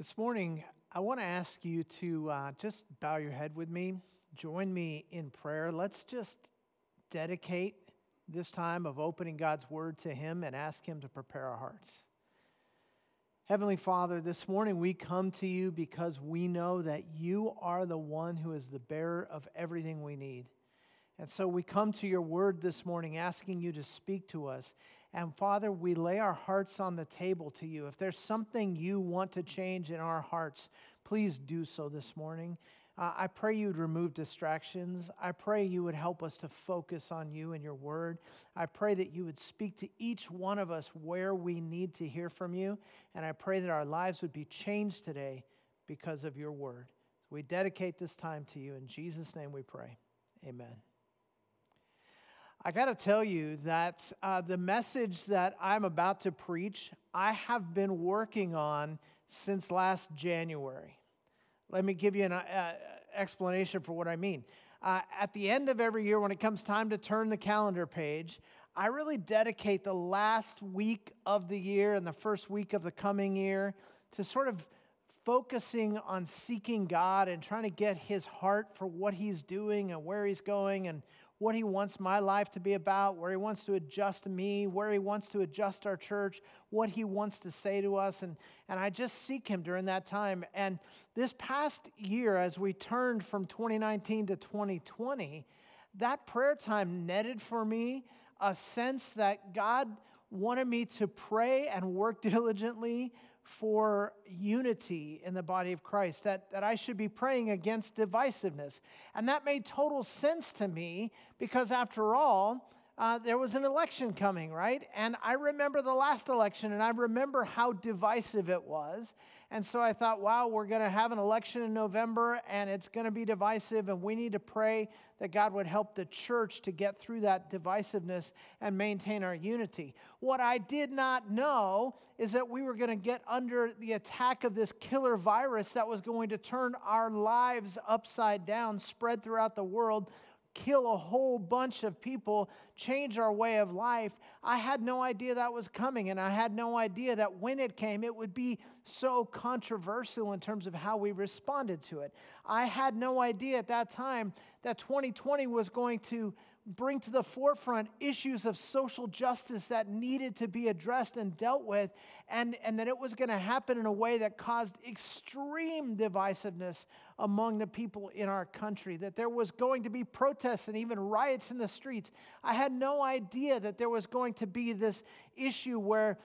This morning, I want to ask you to uh, just bow your head with me, join me in prayer. Let's just dedicate this time of opening God's Word to Him and ask Him to prepare our hearts. Heavenly Father, this morning we come to you because we know that you are the one who is the bearer of everything we need. And so we come to your word this morning asking you to speak to us. And Father, we lay our hearts on the table to you. If there's something you want to change in our hearts, please do so this morning. Uh, I pray you would remove distractions. I pray you would help us to focus on you and your word. I pray that you would speak to each one of us where we need to hear from you. And I pray that our lives would be changed today because of your word. We dedicate this time to you. In Jesus' name we pray. Amen. I got to tell you that uh, the message that I'm about to preach, I have been working on since last January. Let me give you an uh, explanation for what I mean. Uh, at the end of every year, when it comes time to turn the calendar page, I really dedicate the last week of the year and the first week of the coming year to sort of focusing on seeking God and trying to get his heart for what he's doing and where he's going and what He wants my life to be about, where He wants to adjust me, where He wants to adjust our church, what He wants to say to us. And, and I just seek Him during that time. And this past year, as we turned from 2019 to 2020, that prayer time netted for me a sense that God wanted me to pray and work diligently for unity in the body of Christ, that, that I should be praying against divisiveness. And that made total sense to me because, after all, uh, there was an election coming, right? And I remember the last election and I remember how divisive it was. And so I thought, wow, we're going to have an election in November and it's going to be divisive, and we need to pray that God would help the church to get through that divisiveness and maintain our unity. What I did not know is that we were going to get under the attack of this killer virus that was going to turn our lives upside down, spread throughout the world kill a whole bunch of people, change our way of life. I had no idea that was coming, and I had no idea that when it came, it would be so controversial in terms of how we responded to it. I had no idea at that time that 2020 was going to bring to the forefront issues of social justice that needed to be addressed and dealt with, and, and that it was going to happen in a way that caused extreme divisiveness among the people in our country, that there was going to be protests and even riots in the streets. I had no idea that there was going to be this issue where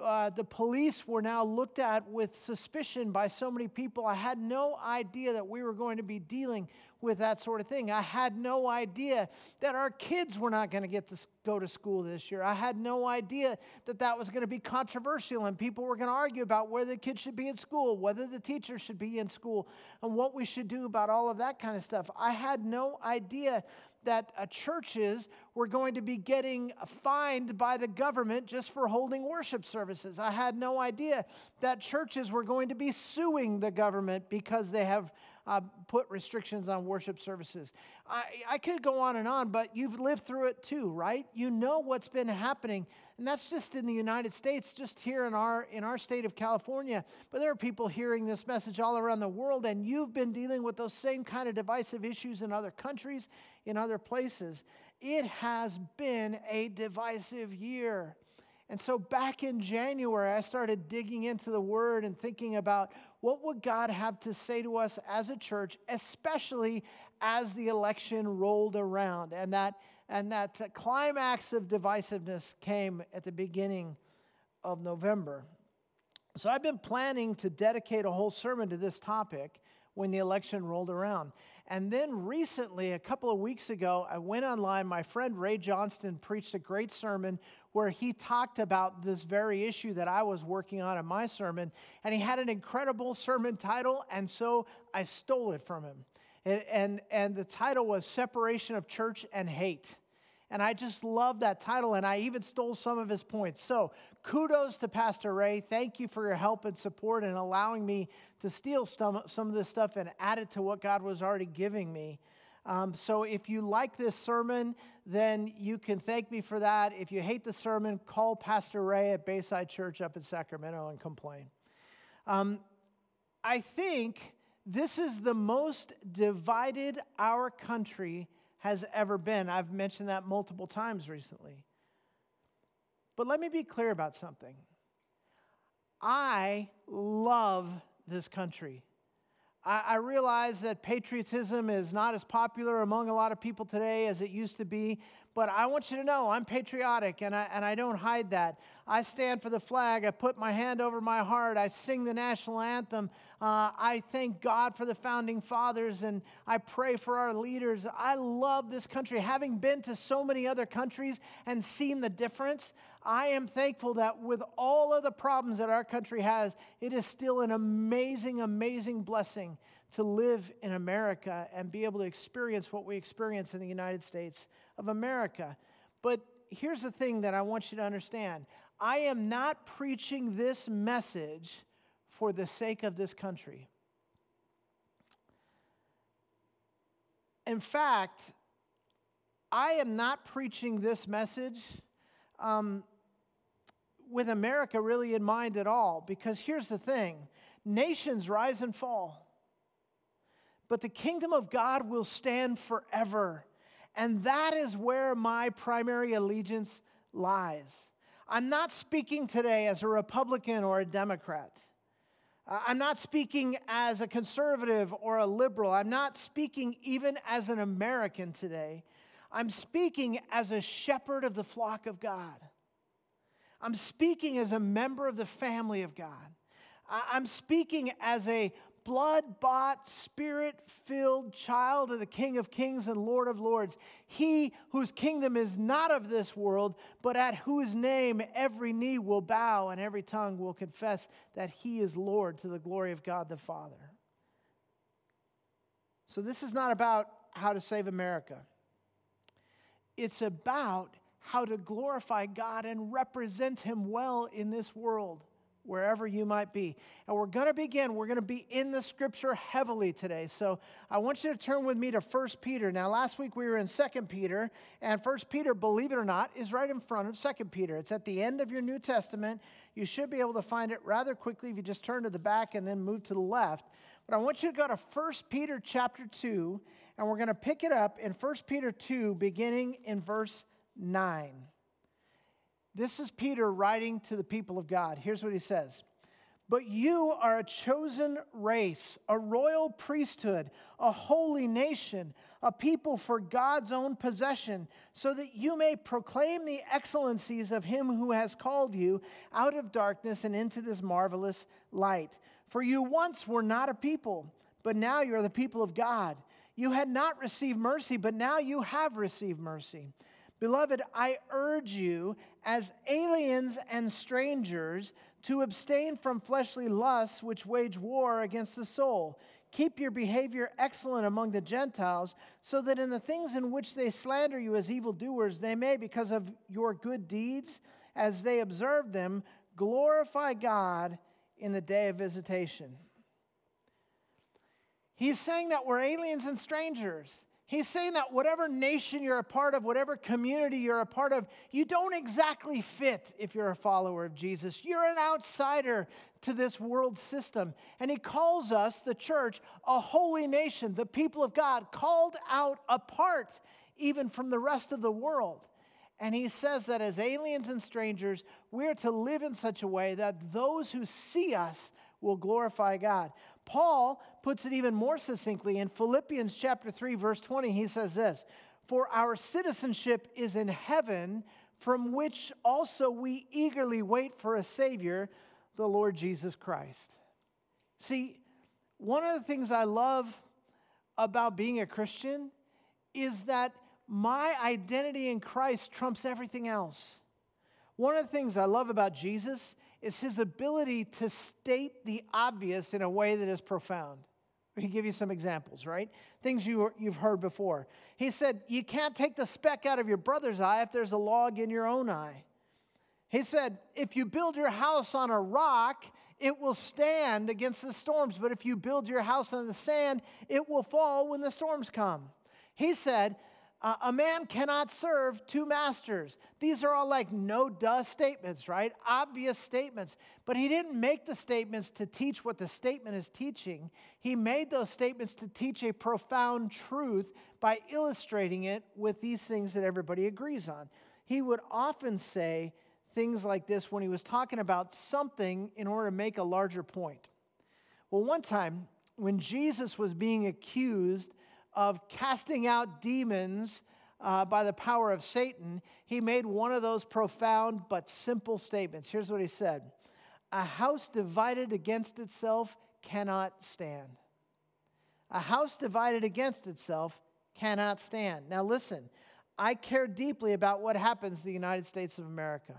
uh, the police were now looked at with suspicion by so many people. I had no idea that we were going to be dealing with that sort of thing. I had no idea that our kids were not going to get to go to school this year. I had no idea that that was going to be controversial and people were going to argue about whether the kids should be in school, whether the teachers should be in school, and what we should do about all of that kind of stuff. I had no idea that uh, churches were going to be getting fined by the government just for holding worship services. I had no idea that churches were going to be suing the government because they have uh, put restrictions on worship services. I, I could go on and on, but you've lived through it too, right? You know what's been happening. And that's just in the United States, just here in our, in our state of California. But there are people hearing this message all around the world, and you've been dealing with those same kind of divisive issues in other countries, in other places. It has been a divisive year. And so back in January, I started digging into the word and thinking about what would God have to say to us as a church, especially as the election rolled around and that, and that climax of divisiveness came at the beginning of November. So I've been planning to dedicate a whole sermon to this topic when the election rolled around. And then recently, a couple of weeks ago, I went online. My friend Ray Johnston preached a great sermon where he talked about this very issue that I was working on in my sermon. And he had an incredible sermon title, and so I stole it from him. And, and, and the title was Separation of Church and Hate. And I just love that title, and I even stole some of his points. So, kudos to Pastor Ray. Thank you for your help and support and allowing me to steal some, some of this stuff and add it to what God was already giving me. Um, so if you like this sermon, then you can thank me for that. If you hate the sermon, call Pastor Ray at Bayside Church up in Sacramento and complain. Um, I think this is the most divided our country has ever been. I've mentioned that multiple times recently. But let me be clear about something. I love this country. I, I, realize that patriotism is not as popular among a lot of people today as it used to be, but I want you to know I'm patriotic and I, and I don't hide that. I stand for the flag. I put my hand over my heart. I sing the national anthem. Uh, I thank God for the founding fathers and I pray for our leaders. I love this country. Having been to so many other countries and seen the difference, I am thankful that with all of the problems that our country has, it is still an amazing, amazing blessing to live in America and be able to experience what we experience in the United States of America. But here's the thing that I want you to understand I am not preaching this message for the sake of this country. In fact, I am not preaching this message um, with America really in mind at all, because here's the thing nations rise and fall, but the kingdom of God will stand forever. And that is where my primary allegiance lies. I'm not speaking today as a Republican or a Democrat. Uh, I'm not speaking as a conservative or a liberal. I'm not speaking even as an American today. I'm speaking as a shepherd of the flock of God. I'm speaking as a member of the family of God. I'm speaking as a blood bought, spirit filled child of the King of Kings and Lord of Lords. He whose kingdom is not of this world, but at whose name every knee will bow and every tongue will confess that he is Lord to the glory of God the Father. So, this is not about how to save America, it's about how to glorify God and represent Him well in this world, wherever you might be. And we're going to begin, we're going to be in the scripture heavily today. So I want you to turn with me to 1 Peter. Now, last week we were in 2 Peter, and 1 Peter, believe it or not, is right in front of 2 Peter. It's at the end of your New Testament. You should be able to find it rather quickly if you just turn to the back and then move to the left. But I want you to go to 1 Peter chapter 2, and we're going to pick it up in 1 Peter 2, beginning in verse 9. This is Peter writing to the people of God. Here's what he says But you are a chosen race, a royal priesthood, a holy nation, a people for God's own possession, so that you may proclaim the excellencies of him who has called you out of darkness and into this marvelous light. For you once were not a people, but now you are the people of God. You had not received mercy, but now you have received mercy. Beloved, I urge you, as aliens and strangers, to abstain from fleshly lusts which wage war against the soul. Keep your behavior excellent among the Gentiles, so that in the things in which they slander you as evildoers, they may, because of your good deeds, as they observe them, glorify God in the day of visitation. He's saying that we're aliens and strangers. He's saying that whatever nation you're a part of, whatever community you're a part of, you don't exactly fit if you're a follower of Jesus. You're an outsider to this world system. And he calls us, the church, a holy nation, the people of God, called out apart even from the rest of the world. And he says that as aliens and strangers, we're to live in such a way that those who see us will glorify God. Paul puts it even more succinctly in Philippians chapter 3 verse 20. He says this, "For our citizenship is in heaven, from which also we eagerly wait for a savior, the Lord Jesus Christ." See, one of the things I love about being a Christian is that my identity in Christ trumps everything else. One of the things I love about Jesus is his ability to state the obvious in a way that is profound. We can give you some examples, right? Things you, you've heard before. He said, You can't take the speck out of your brother's eye if there's a log in your own eye. He said, If you build your house on a rock, it will stand against the storms, but if you build your house on the sand, it will fall when the storms come. He said, A man cannot serve two masters. These are all like no duh statements, right? Obvious statements. But he didn't make the statements to teach what the statement is teaching. He made those statements to teach a profound truth by illustrating it with these things that everybody agrees on. He would often say things like this when he was talking about something in order to make a larger point. Well, one time when Jesus was being accused of casting out demons uh, by the power of Satan, he made one of those profound but simple statements. Here's what he said A house divided against itself cannot stand. A house divided against itself cannot stand. Now, listen, I care deeply about what happens in the United States of America.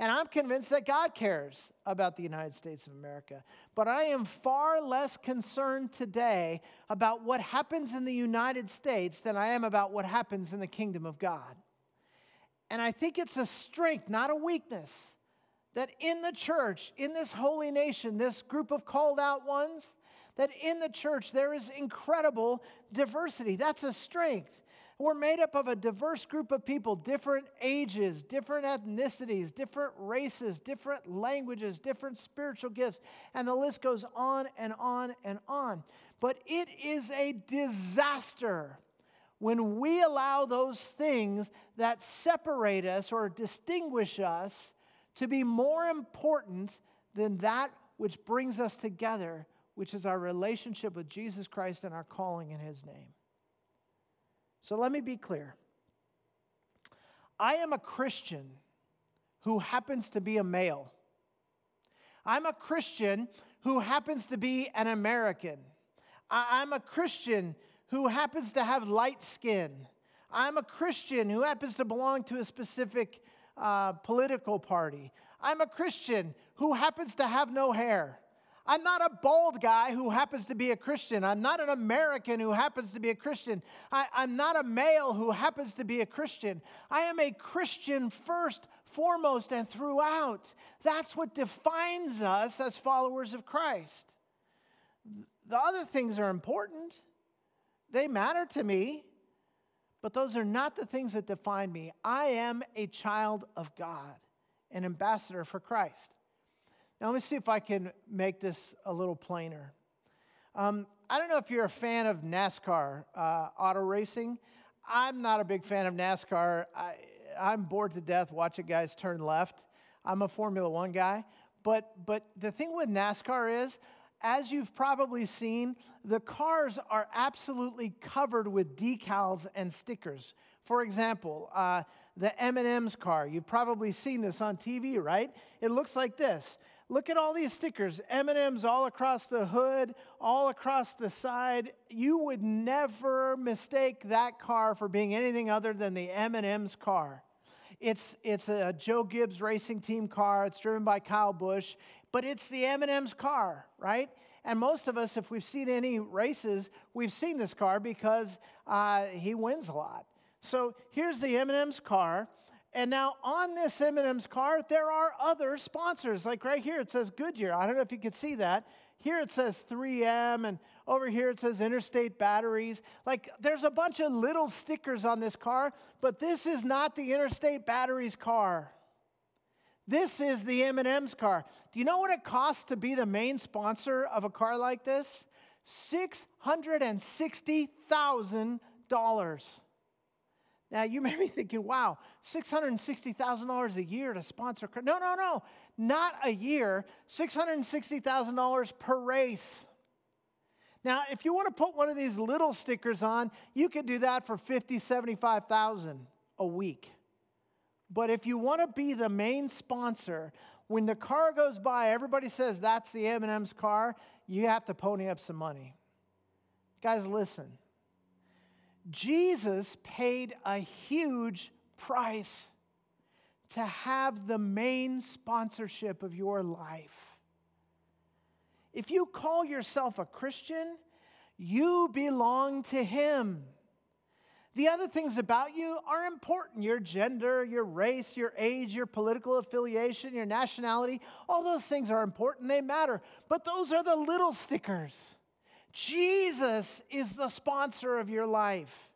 And I'm convinced that God cares about the United States of America. But I am far less concerned today about what happens in the United States than I am about what happens in the kingdom of God. And I think it's a strength, not a weakness, that in the church, in this holy nation, this group of called out ones, that in the church there is incredible diversity. That's a strength. We're made up of a diverse group of people, different ages, different ethnicities, different races, different languages, different spiritual gifts, and the list goes on and on and on. But it is a disaster when we allow those things that separate us or distinguish us to be more important than that which brings us together, which is our relationship with Jesus Christ and our calling in His name. So let me be clear. I am a Christian who happens to be a male. I'm a Christian who happens to be an American. I'm a Christian who happens to have light skin. I'm a Christian who happens to belong to a specific uh, political party. I'm a Christian who happens to have no hair. I'm not a bald guy who happens to be a Christian. I'm not an American who happens to be a Christian. I, am not a male who happens to be a Christian. I am a Christian first, foremost, and throughout. That's what defines us as followers of Christ. The other things are important, they matter to me, but those are not the things that define me. I am a child of God, an ambassador for Christ. Now, let me see if I can make this a little plainer. Um, I don't know if you're a fan of NASCAR uh, auto racing. I'm not a big fan of NASCAR. I, I'm bored to death watching guys turn left. I'm a Formula One guy. But, but the thing with NASCAR is, as you've probably seen, the cars are absolutely covered with decals and stickers. For example, uh, the M&M's car. You've probably seen this on TV, right? It looks like this. Look at all these stickers, M&Ms all across the hood, all across the side. You would never mistake that car for being anything other than the M&M's car. It's, it's a Joe Gibbs racing team car. It's driven by Kyle Busch, but it's the M&M's car, right? And most of us, if we've seen any races, we've seen this car because uh, he wins a lot. So here's the M&M's car. And now on this M&M's car, there are other sponsors. Like right here, it says Goodyear. I don't know if you can see that. Here it says 3M, and over here it says Interstate Batteries. Like there's a bunch of little stickers on this car, but this is not the Interstate Batteries car. This is the M&M's car. Do you know what it costs to be the main sponsor of a car like this? $660,000. Now, you may be thinking, wow, $660,000 a year to sponsor. No, no, no, not a year, $660,000 per race. Now, if you want to put one of these little stickers on, you could do that for 50, 75,000 a week. But if you want to be the main sponsor, when the car goes by, everybody says that's the M&M's car, you have to pony up some money. Guys, listen. Jesus paid a huge price to have the main sponsorship of your life. If you call yourself a Christian, you belong to Him. The other things about you are important your gender, your race, your age, your political affiliation, your nationality. All those things are important, they matter. But those are the little stickers. Jesus is the sponsor of your life.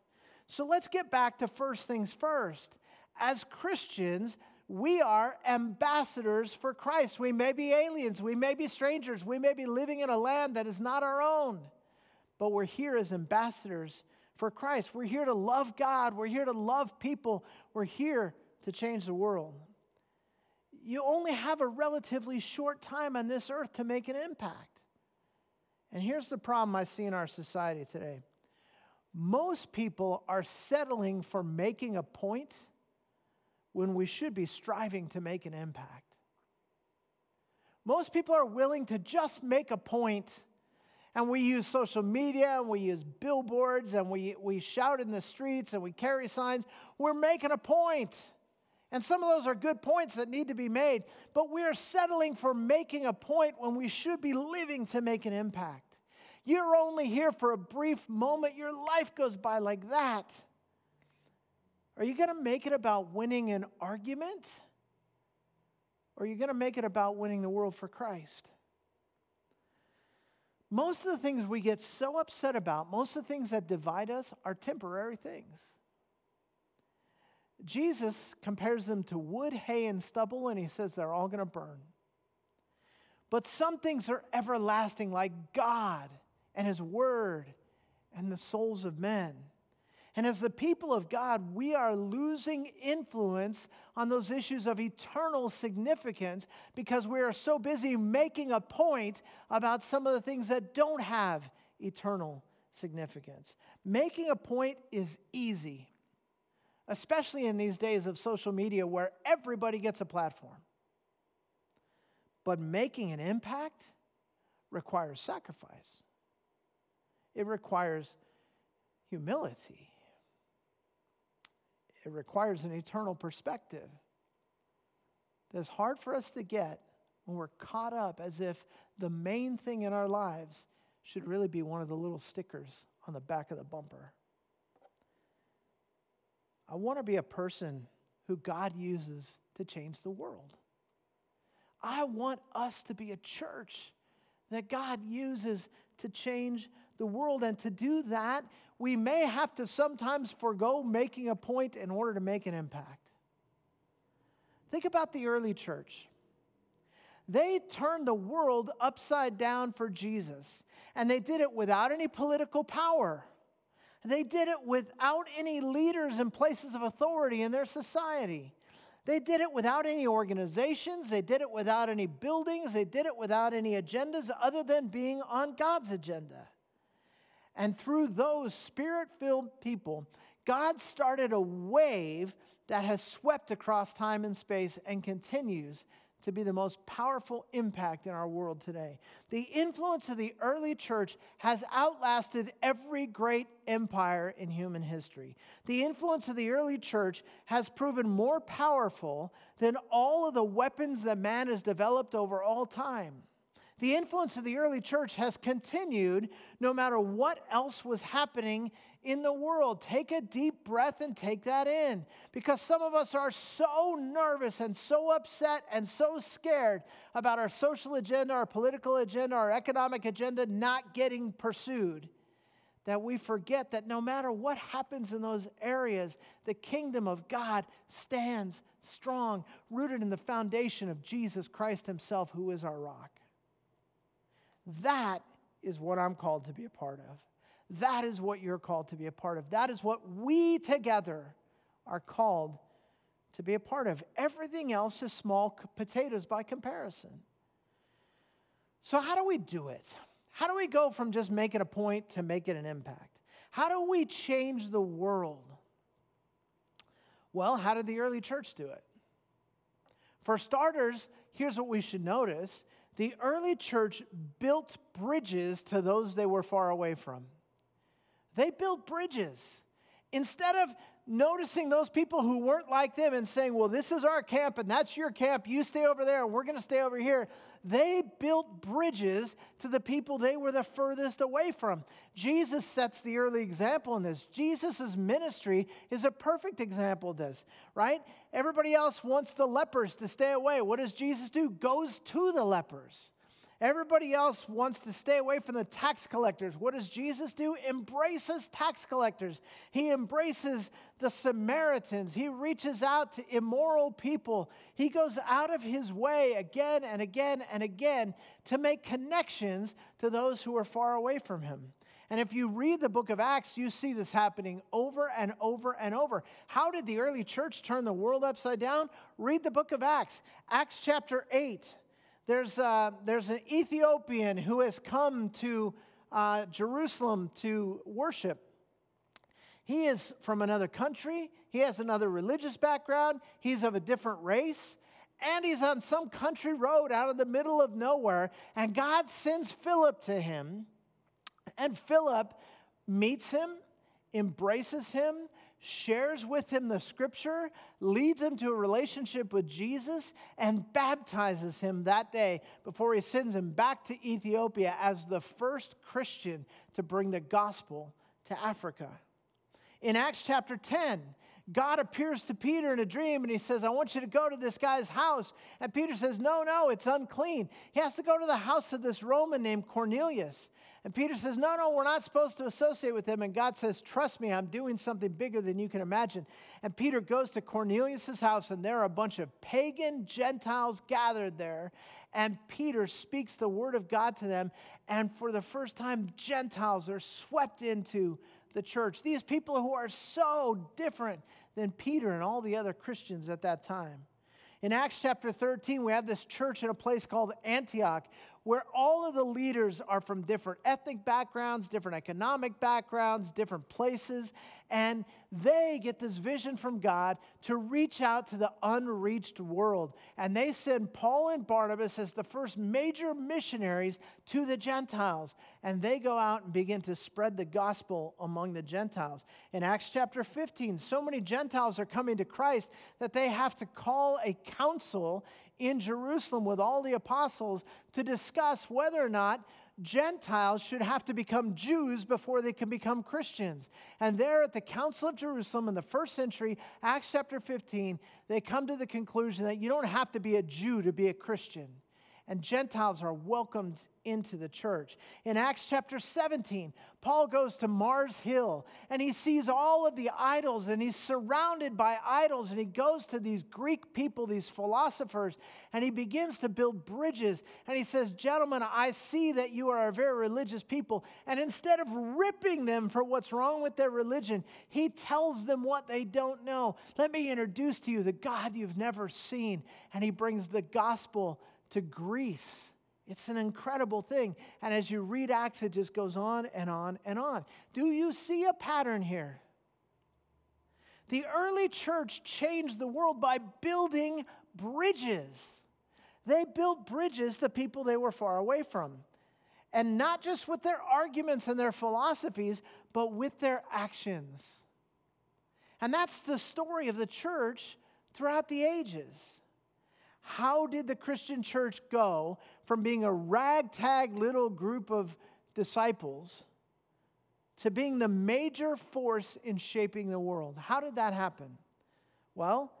So let's get back to first things first. As Christians, we are ambassadors for Christ. We may be aliens, we may be strangers, we may be living in a land that is not our own, but we're here as ambassadors for Christ. We're here to love God, we're here to love people, we're here to change the world. You only have a relatively short time on this earth to make an impact. And here's the problem I see in our society today most people are settling for making a point when we should be striving to make an impact. Most people are willing to just make a point, and we use social media and we use billboards and we, we shout in the streets and we carry signs. We're making a point. And some of those are good points that need to be made, but we are settling for making a point when we should be living to make an impact. You're only here for a brief moment, your life goes by like that. Are you going to make it about winning an argument? Or are you going to make it about winning the world for Christ? Most of the things we get so upset about, most of the things that divide us, are temporary things. Jesus compares them to wood, hay, and stubble, and he says they're all going to burn. But some things are everlasting, like God and His Word and the souls of men. And as the people of God, we are losing influence on those issues of eternal significance because we are so busy making a point about some of the things that don't have eternal significance. Making a point is easy, especially in these days of social media where everybody gets a platform. But making an impact requires sacrifice it requires humility, it requires an eternal perspective that's hard for us to get when we're caught up as if the main thing in our lives should really be one of the little stickers on the back of the bumper. I want to be a person who God uses to change the world. I want us to be a church that God uses to change the world. And to do that, we may have to sometimes forego making a point in order to make an impact. Think about the early church. They turned the world upside down for Jesus, and they did it without any political power. They did it without any leaders and places of authority in their society. They did it without any organizations. They did it without any buildings. They did it without any agendas other than being on God's agenda. And through those spirit filled people, God started a wave that has swept across time and space and continues to be the most powerful impact in our world today. The influence of the early church has outlasted every great empire in human history. The influence of the early church has proven more powerful than all of the weapons that man has developed over all time. The influence of the early church has continued no matter what else was happening in the world. Take a deep breath and take that in because some of us are so nervous and so upset and so scared about our social agenda, our political agenda, our economic agenda not getting pursued that we forget that no matter what happens in those areas, the kingdom of God stands strong, rooted in the foundation of Jesus Christ Himself, who is our rock. That is what I'm called to be a part of. That is what you're called to be a part of. That is what we together are called to be a part of. Everything else is small potatoes by comparison. So, how do we do it? How do we go from just making a point to making an impact? How do we change the world? Well, how did the early church do it? For starters, here's what we should notice the early church built bridges to those they were far away from. They built bridges. Instead of noticing those people who weren't like them and saying, well, this is our camp and that's your camp, you stay over there and we're going to stay over here, they built bridges to the people they were the furthest away from. Jesus sets the early example in this. Jesus' ministry is a perfect example of this, right? Everybody else wants the lepers to stay away. What does Jesus do? Goes to the lepers. Everybody else wants to stay away from the tax collectors. What does Jesus do? Embraces tax collectors. He embraces the Samaritans. He reaches out to immoral people. He goes out of his way again and again and again to make connections to those who are far away from him. And if you read the book of Acts, you see this happening over and over and over. How did the early church turn the world upside down? Read the book of Acts, Acts chapter 8. There's, uh, there's an Ethiopian who has come to uh, Jerusalem to worship. He is from another country, he has another religious background, he's of a different race, and he's on some country road out in the middle of nowhere. And God sends Philip to him, and Philip meets him, embraces him, shares with him the scripture, leads him to a relationship with Jesus, and baptizes him that day before he sends him back to Ethiopia as the first Christian to bring the gospel to Africa. In Acts chapter 10, God appears to Peter in a dream and he says, I want you to go to this guy's house. And Peter says, No, no, it's unclean. He has to go to the house of this Roman named Cornelius. And Peter says, No, no, we're not supposed to associate with them. And God says, Trust me, I'm doing something bigger than you can imagine. And Peter goes to Cornelius' house, and there are a bunch of pagan Gentiles gathered there. And Peter speaks the word of God to them. And for the first time, Gentiles are swept into the church. These people who are so different than Peter and all the other Christians at that time. In Acts chapter 13, we have this church in a place called Antioch where all of the leaders are from different ethnic backgrounds, different economic backgrounds, different places, and they get this vision from God to reach out to the unreached world. And they send Paul and Barnabas as the first major missionaries to the Gentiles. And they go out and begin to spread the gospel among the Gentiles. In Acts chapter 15, so many Gentiles are coming to Christ that they have to call a council in Jerusalem with all the apostles to discuss whether or not Gentiles should have to become Jews before they can become Christians. And there at the Council of Jerusalem in the first century, Acts chapter 15, they come to the conclusion that you don't have to be a Jew to be a Christian. And Gentiles are welcomed into the church. In Acts chapter 17, Paul goes to Mars Hill and he sees all of the idols and he's surrounded by idols and he goes to these Greek people, these philosophers, and he begins to build bridges. And he says, Gentlemen, I see that you are a very religious people. And instead of ripping them for what's wrong with their religion, he tells them what they don't know. Let me introduce to you the God you've never seen. And he brings the gospel to Greece. It's an incredible thing. And as you read Acts, it just goes on and on and on. Do you see a pattern here? The early church changed the world by building bridges. They built bridges to people they were far away from. And not just with their arguments and their philosophies, but with their actions. And that's the story of the church throughout the ages. How did the Christian church go from being a ragtag little group of disciples to being the major force in shaping the world? How did that happen? Well,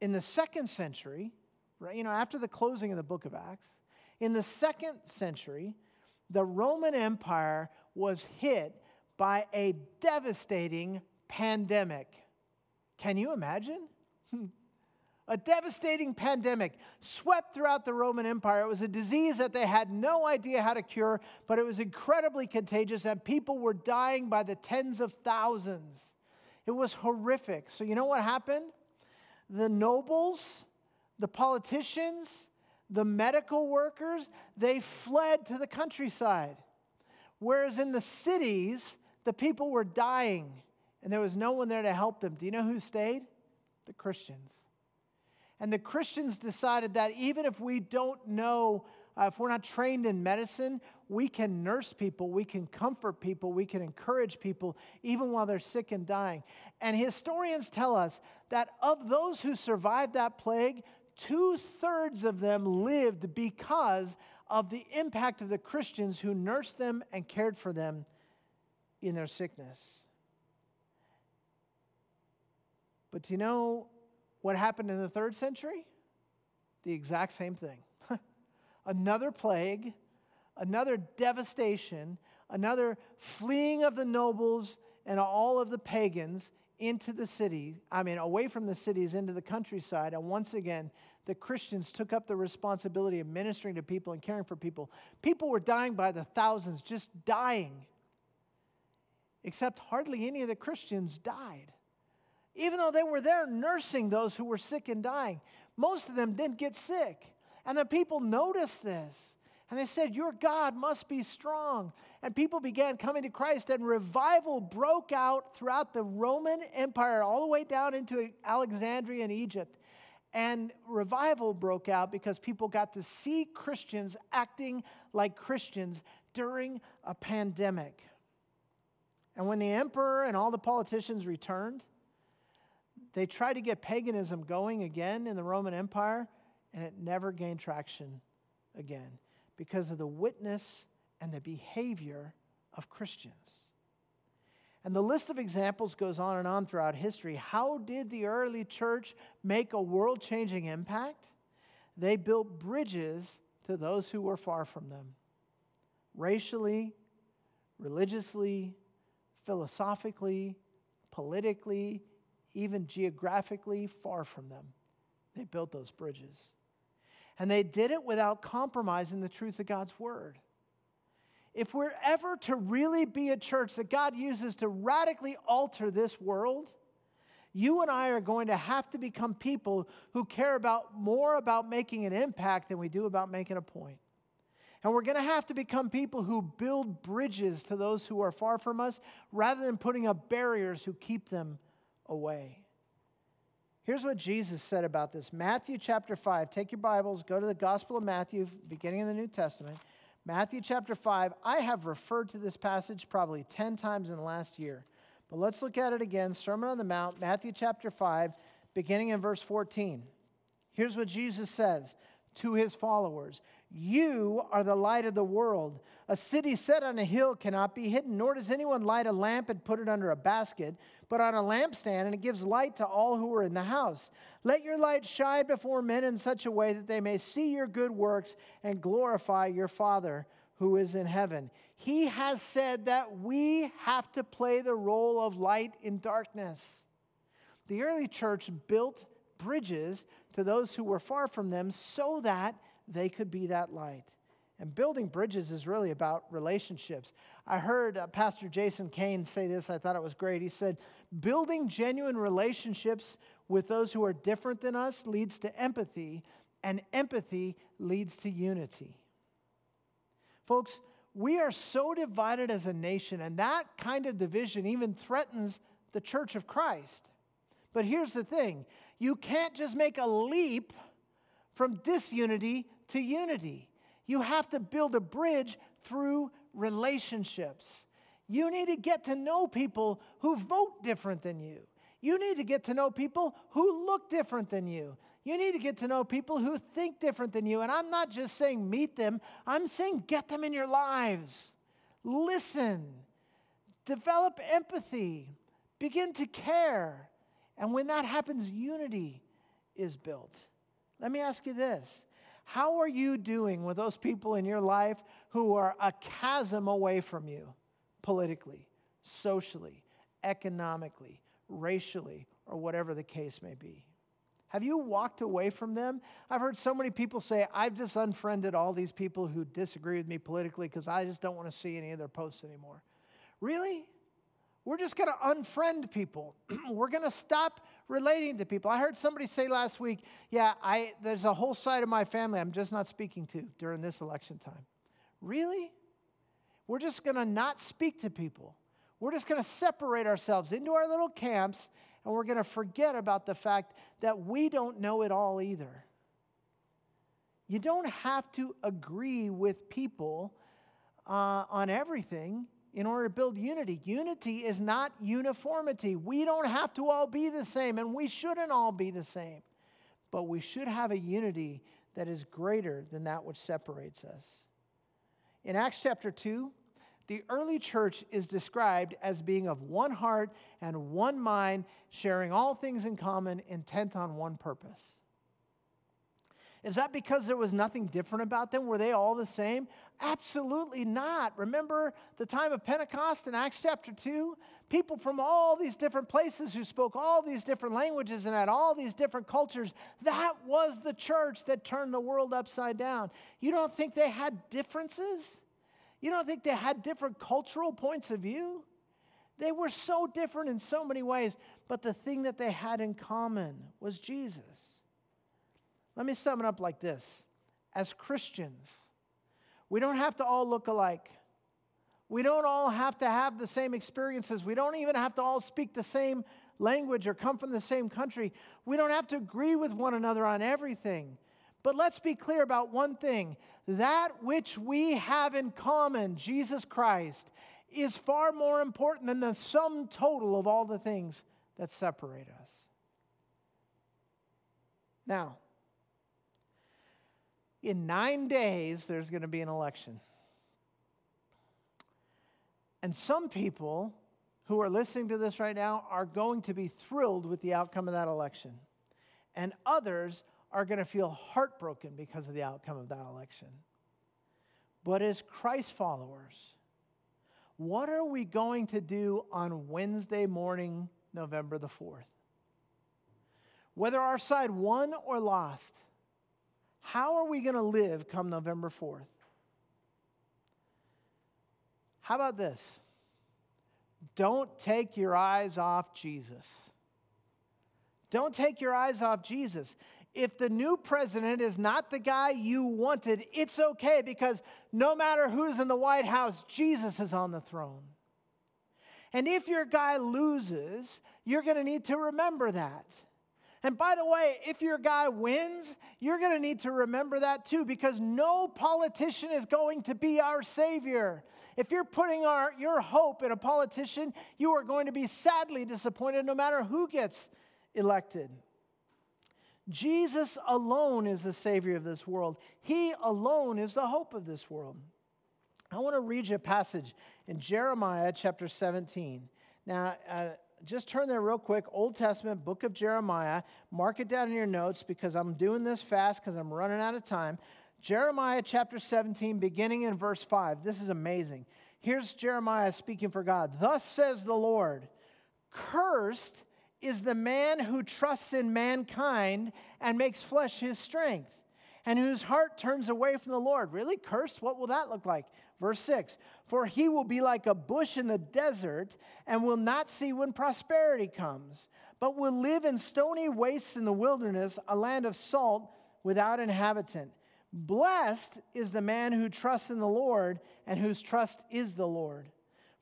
in the second century, right, you know, after the closing of the book of Acts, in the second century, the Roman Empire was hit by a devastating pandemic. Can you imagine? A devastating pandemic swept throughout the Roman Empire. It was a disease that they had no idea how to cure, but it was incredibly contagious, and people were dying by the tens of thousands. It was horrific. So, you know what happened? The nobles, the politicians, the medical workers, they fled to the countryside. Whereas in the cities, the people were dying, and there was no one there to help them. Do you know who stayed? The Christians. And the Christians decided that even if we don't know, uh, if we're not trained in medicine, we can nurse people, we can comfort people, we can encourage people, even while they're sick and dying. And historians tell us that of those who survived that plague, two thirds of them lived because of the impact of the Christians who nursed them and cared for them in their sickness. But you know what happened in the third century? The exact same thing. Another plague, another devastation, another fleeing of the nobles and all of the pagans into the city, I mean, away from the cities into the countryside. And once again, the Christians took up the responsibility of ministering to people and caring for people. People were dying by the thousands, just dying. Except hardly any of the Christians died. Even though they were there nursing those who were sick and dying, most of them didn't get sick. And the people noticed this. And they said, Your God must be strong. And people began coming to Christ, and revival broke out throughout the Roman Empire, all the way down into Alexandria and Egypt. And revival broke out because people got to see Christians acting like Christians during a pandemic. And when the emperor and all the politicians returned, they tried to get paganism going again in the Roman Empire, and it never gained traction again because of the witness and the behavior of Christians. And the list of examples goes on and on throughout history. How did the early church make a world changing impact? They built bridges to those who were far from them, racially, religiously, philosophically, politically, even geographically far from them. They built those bridges. And they did it without compromising the truth of God's word. If we're ever to really be a church that God uses to radically alter this world, you and I are going to have to become people who care about more about making an impact than we do about making a point. And we're going to have to become people who build bridges to those who are far from us rather than putting up barriers who keep them away. Here's what Jesus said about this Matthew chapter 5. Take your Bibles, go to the Gospel of Matthew, beginning of the New Testament. Matthew chapter 5. I have referred to this passage probably 10 times in the last year. But let's look at it again. Sermon on the Mount, Matthew chapter 5, beginning in verse 14. Here's what Jesus says to his followers you are the light of the world. A city set on a hill cannot be hidden, nor does anyone light a lamp and put it under a basket, but on a lampstand, and it gives light to all who are in the house. Let your light shine before men in such a way that they may see your good works and glorify your Father who is in heaven. He has said that we have to play the role of light in darkness. The early church built bridges to those who were far from them so that they could be that light. And building bridges is really about relationships. I heard uh, Pastor Jason Kane say this, I thought it was great. He said, Building genuine relationships with those who are different than us leads to empathy, and empathy leads to unity. Folks, we are so divided as a nation, and that kind of division even threatens the church of Christ. But here's the thing you can't just make a leap from disunity to unity. You have to build a bridge through relationships. You need to get to know people who vote different than you. You need to get to know people who look different than you. You need to get to know people who think different than you. And I'm not just saying meet them, I'm saying get them in your lives. Listen, develop empathy, begin to care. And when that happens, unity is built. Let me ask you this how are you doing with those people in your life who are a chasm away from you politically, socially, economically, racially, or whatever the case may be? Have you walked away from them? I've heard so many people say, I've just unfriended all these people who disagree with me politically because I just don't want to see any of their posts anymore. Really? We're just going to unfriend people. We're going to stop relating to people. I heard somebody say last week, yeah, I, there's a whole side of my family I'm just not speaking to during this election time. Really? We're just going to not speak to people. We're just going to separate ourselves into our little camps and we're going to forget about the fact that we don't know it all either. You don't have to agree with people uh, on everything in order to build unity. Unity is not uniformity. We don't have to all be the same, and we shouldn't all be the same. But we should have a unity that is greater than that which separates us. In Acts chapter 2, the early church is described as being of one heart and one mind, sharing all things in common, intent on one purpose. Is that because there was nothing different about them? Were they all the same? Absolutely not. Remember the time of Pentecost in Acts chapter 2? People from all these different places who spoke all these different languages and had all these different cultures. That was the church that turned the world upside down. You don't think they had differences? You don't think they had different cultural points of view? They were so different in so many ways, but the thing that they had in common was Jesus. Let me sum it up like this As Christians, we don't have to all look alike. We don't all have to have the same experiences. We don't even have to all speak the same language or come from the same country. We don't have to agree with one another on everything. But let's be clear about one thing that which we have in common, Jesus Christ, is far more important than the sum total of all the things that separate us. Now, in nine days, there's going to be an election. And some people who are listening to this right now are going to be thrilled with the outcome of that election. And others are going to feel heartbroken because of the outcome of that election. But as Christ followers, what are we going to do on Wednesday morning, November the 4th? Whether our side won or lost, how are we going to live come November 4th? How about this? Don't take your eyes off Jesus. Don't take your eyes off Jesus. If the new president is not the guy you wanted, it's okay because no matter who's in the White House, Jesus is on the throne. And if your guy loses, you're going to need to remember that. And by the way, if your guy wins, you're going to need to remember that too, because no politician is going to be our savior. If you're putting our, your hope in a politician, you are going to be sadly disappointed no matter who gets elected. Jesus alone is the Savior of this world. He alone is the hope of this world. I want to read you a passage in Jeremiah chapter 17. Now, uh, just turn there real quick. Old Testament, book of Jeremiah. Mark it down in your notes because I'm doing this fast because I'm running out of time. Jeremiah chapter 17, beginning in verse 5. This is amazing. Here's Jeremiah speaking for God. Thus says the Lord Cursed is the man who trusts in mankind and makes flesh his strength, and whose heart turns away from the Lord. Really? Cursed? What will that look like? Verse 6 For he will be like a bush in the desert and will not see when prosperity comes, but will live in stony wastes in the wilderness, a land of salt without inhabitant. Blessed is the man who trusts in the Lord and whose trust is the Lord.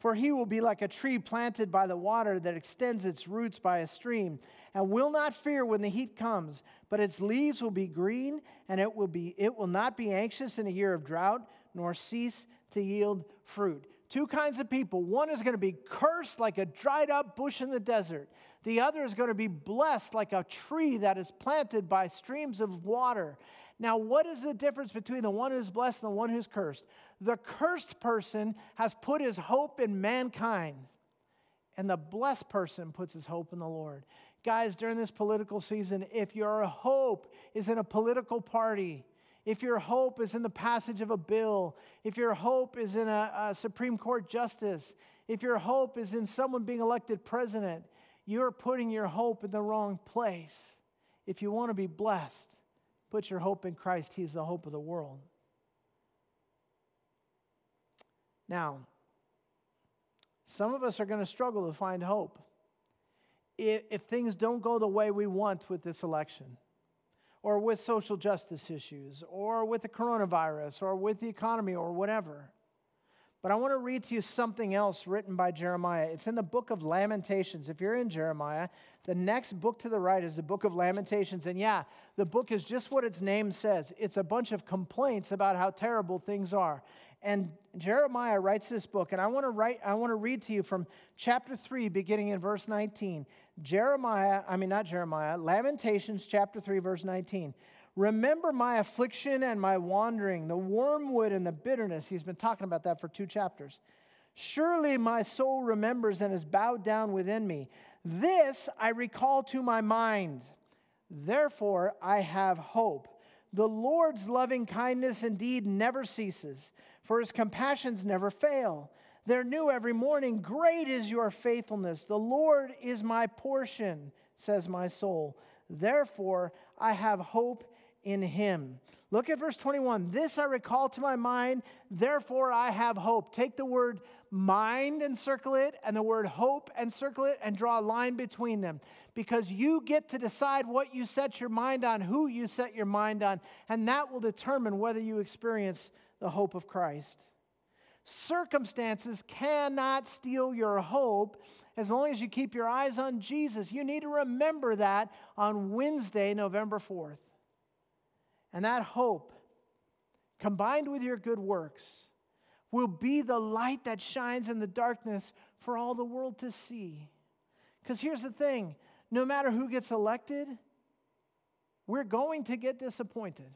For he will be like a tree planted by the water that extends its roots by a stream and will not fear when the heat comes, but its leaves will be green and it will be it will not be anxious in a year of drought nor cease to yield fruit. Two kinds of people. One is going to be cursed like a dried up bush in the desert. The other is going to be blessed like a tree that is planted by streams of water. Now, what is the difference between the one who's blessed and the one who's cursed? The cursed person has put his hope in mankind, and the blessed person puts his hope in the Lord. Guys, during this political season, if your hope is in a political party, if your hope is in the passage of a bill, if your hope is in a, a, Supreme Court justice, if your hope is in someone being elected president, you're putting your hope in the wrong place. If you want to be blessed, put your hope in Christ. He's the hope of the world. Now, some of us are going to struggle to find hope if, if things don't go the way we want with this election or with social justice issues, or with the coronavirus, or with the economy, or whatever. But I want to read to you something else written by Jeremiah. It's in the book of Lamentations. If you're in Jeremiah, the next book to the right is the book of Lamentations. And yeah, the book is just what its name says it's a bunch of complaints about how terrible things are. And Jeremiah writes this book, and I want to write, I want to read to you from chapter 3, beginning in verse 19. Jeremiah, I mean, not Jeremiah, Lamentations chapter 3, verse 19. Remember my affliction and my wandering, the wormwood and the bitterness. He's been talking about that for two chapters. Surely my soul remembers and is bowed down within me. This I recall to my mind. Therefore I have hope. The Lord's loving kindness indeed never ceases, for his compassions never fail. They're new every morning. Great is your faithfulness. The Lord is my portion, says my soul. Therefore, I have hope in him. Look at verse 21. This I recall to my mind, therefore I have hope. Take the word mind and circle it, and the word hope and circle it, and draw a line between them. Because you get to decide what you set your mind on, who you set your mind on, and that will determine whether you experience the hope of Christ. Circumstances cannot steal your hope as long as you keep your eyes on Jesus. You need to remember that on Wednesday, November 4th. And that hope, combined with your good works, will be the light that shines in the darkness for all the world to see. Because here's the thing no matter who gets elected, we're going to get disappointed.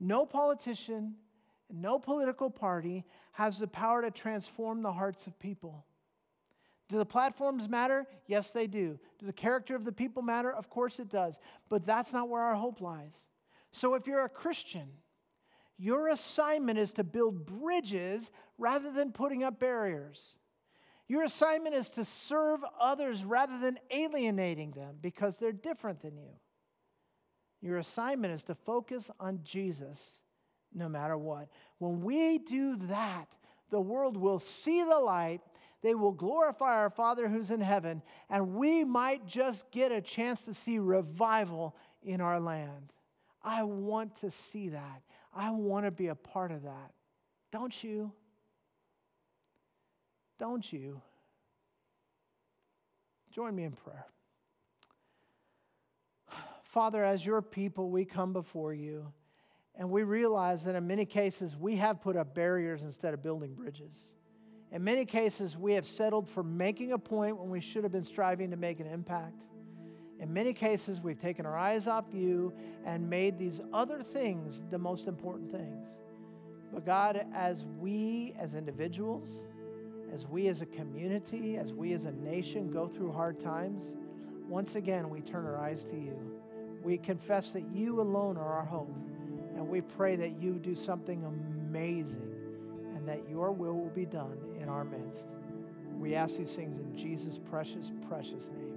No politician, no political party has the power to transform the hearts of people. Do the platforms matter? Yes, they do. Does the character of the people matter? Of course it does. But that's not where our hope lies. So if you're a Christian, your assignment is to build bridges rather than putting up barriers. Your assignment is to serve others rather than alienating them because they're different than you. Your assignment is to focus on Jesus no matter what. When we do that, the world will see the light, they will glorify our Father who's in heaven, and we might just get a chance to see revival in our land. I want to see that. I want to be a part of that. Don't you? Don't you? Join me in prayer. Father, as your people, we come before you and we realize that in many cases we have put up barriers instead of building bridges. In many cases, we have settled for making a point when we should have been striving to make an impact. In many cases, we've taken our eyes off you and made these other things the most important things. But God, as we as individuals, as we as a community, as we as a nation go through hard times, once again we turn our eyes to you. We confess that you alone are our hope, we pray that you do something amazing and that your will will be done in our midst. We ask these things in Jesus' precious, precious name.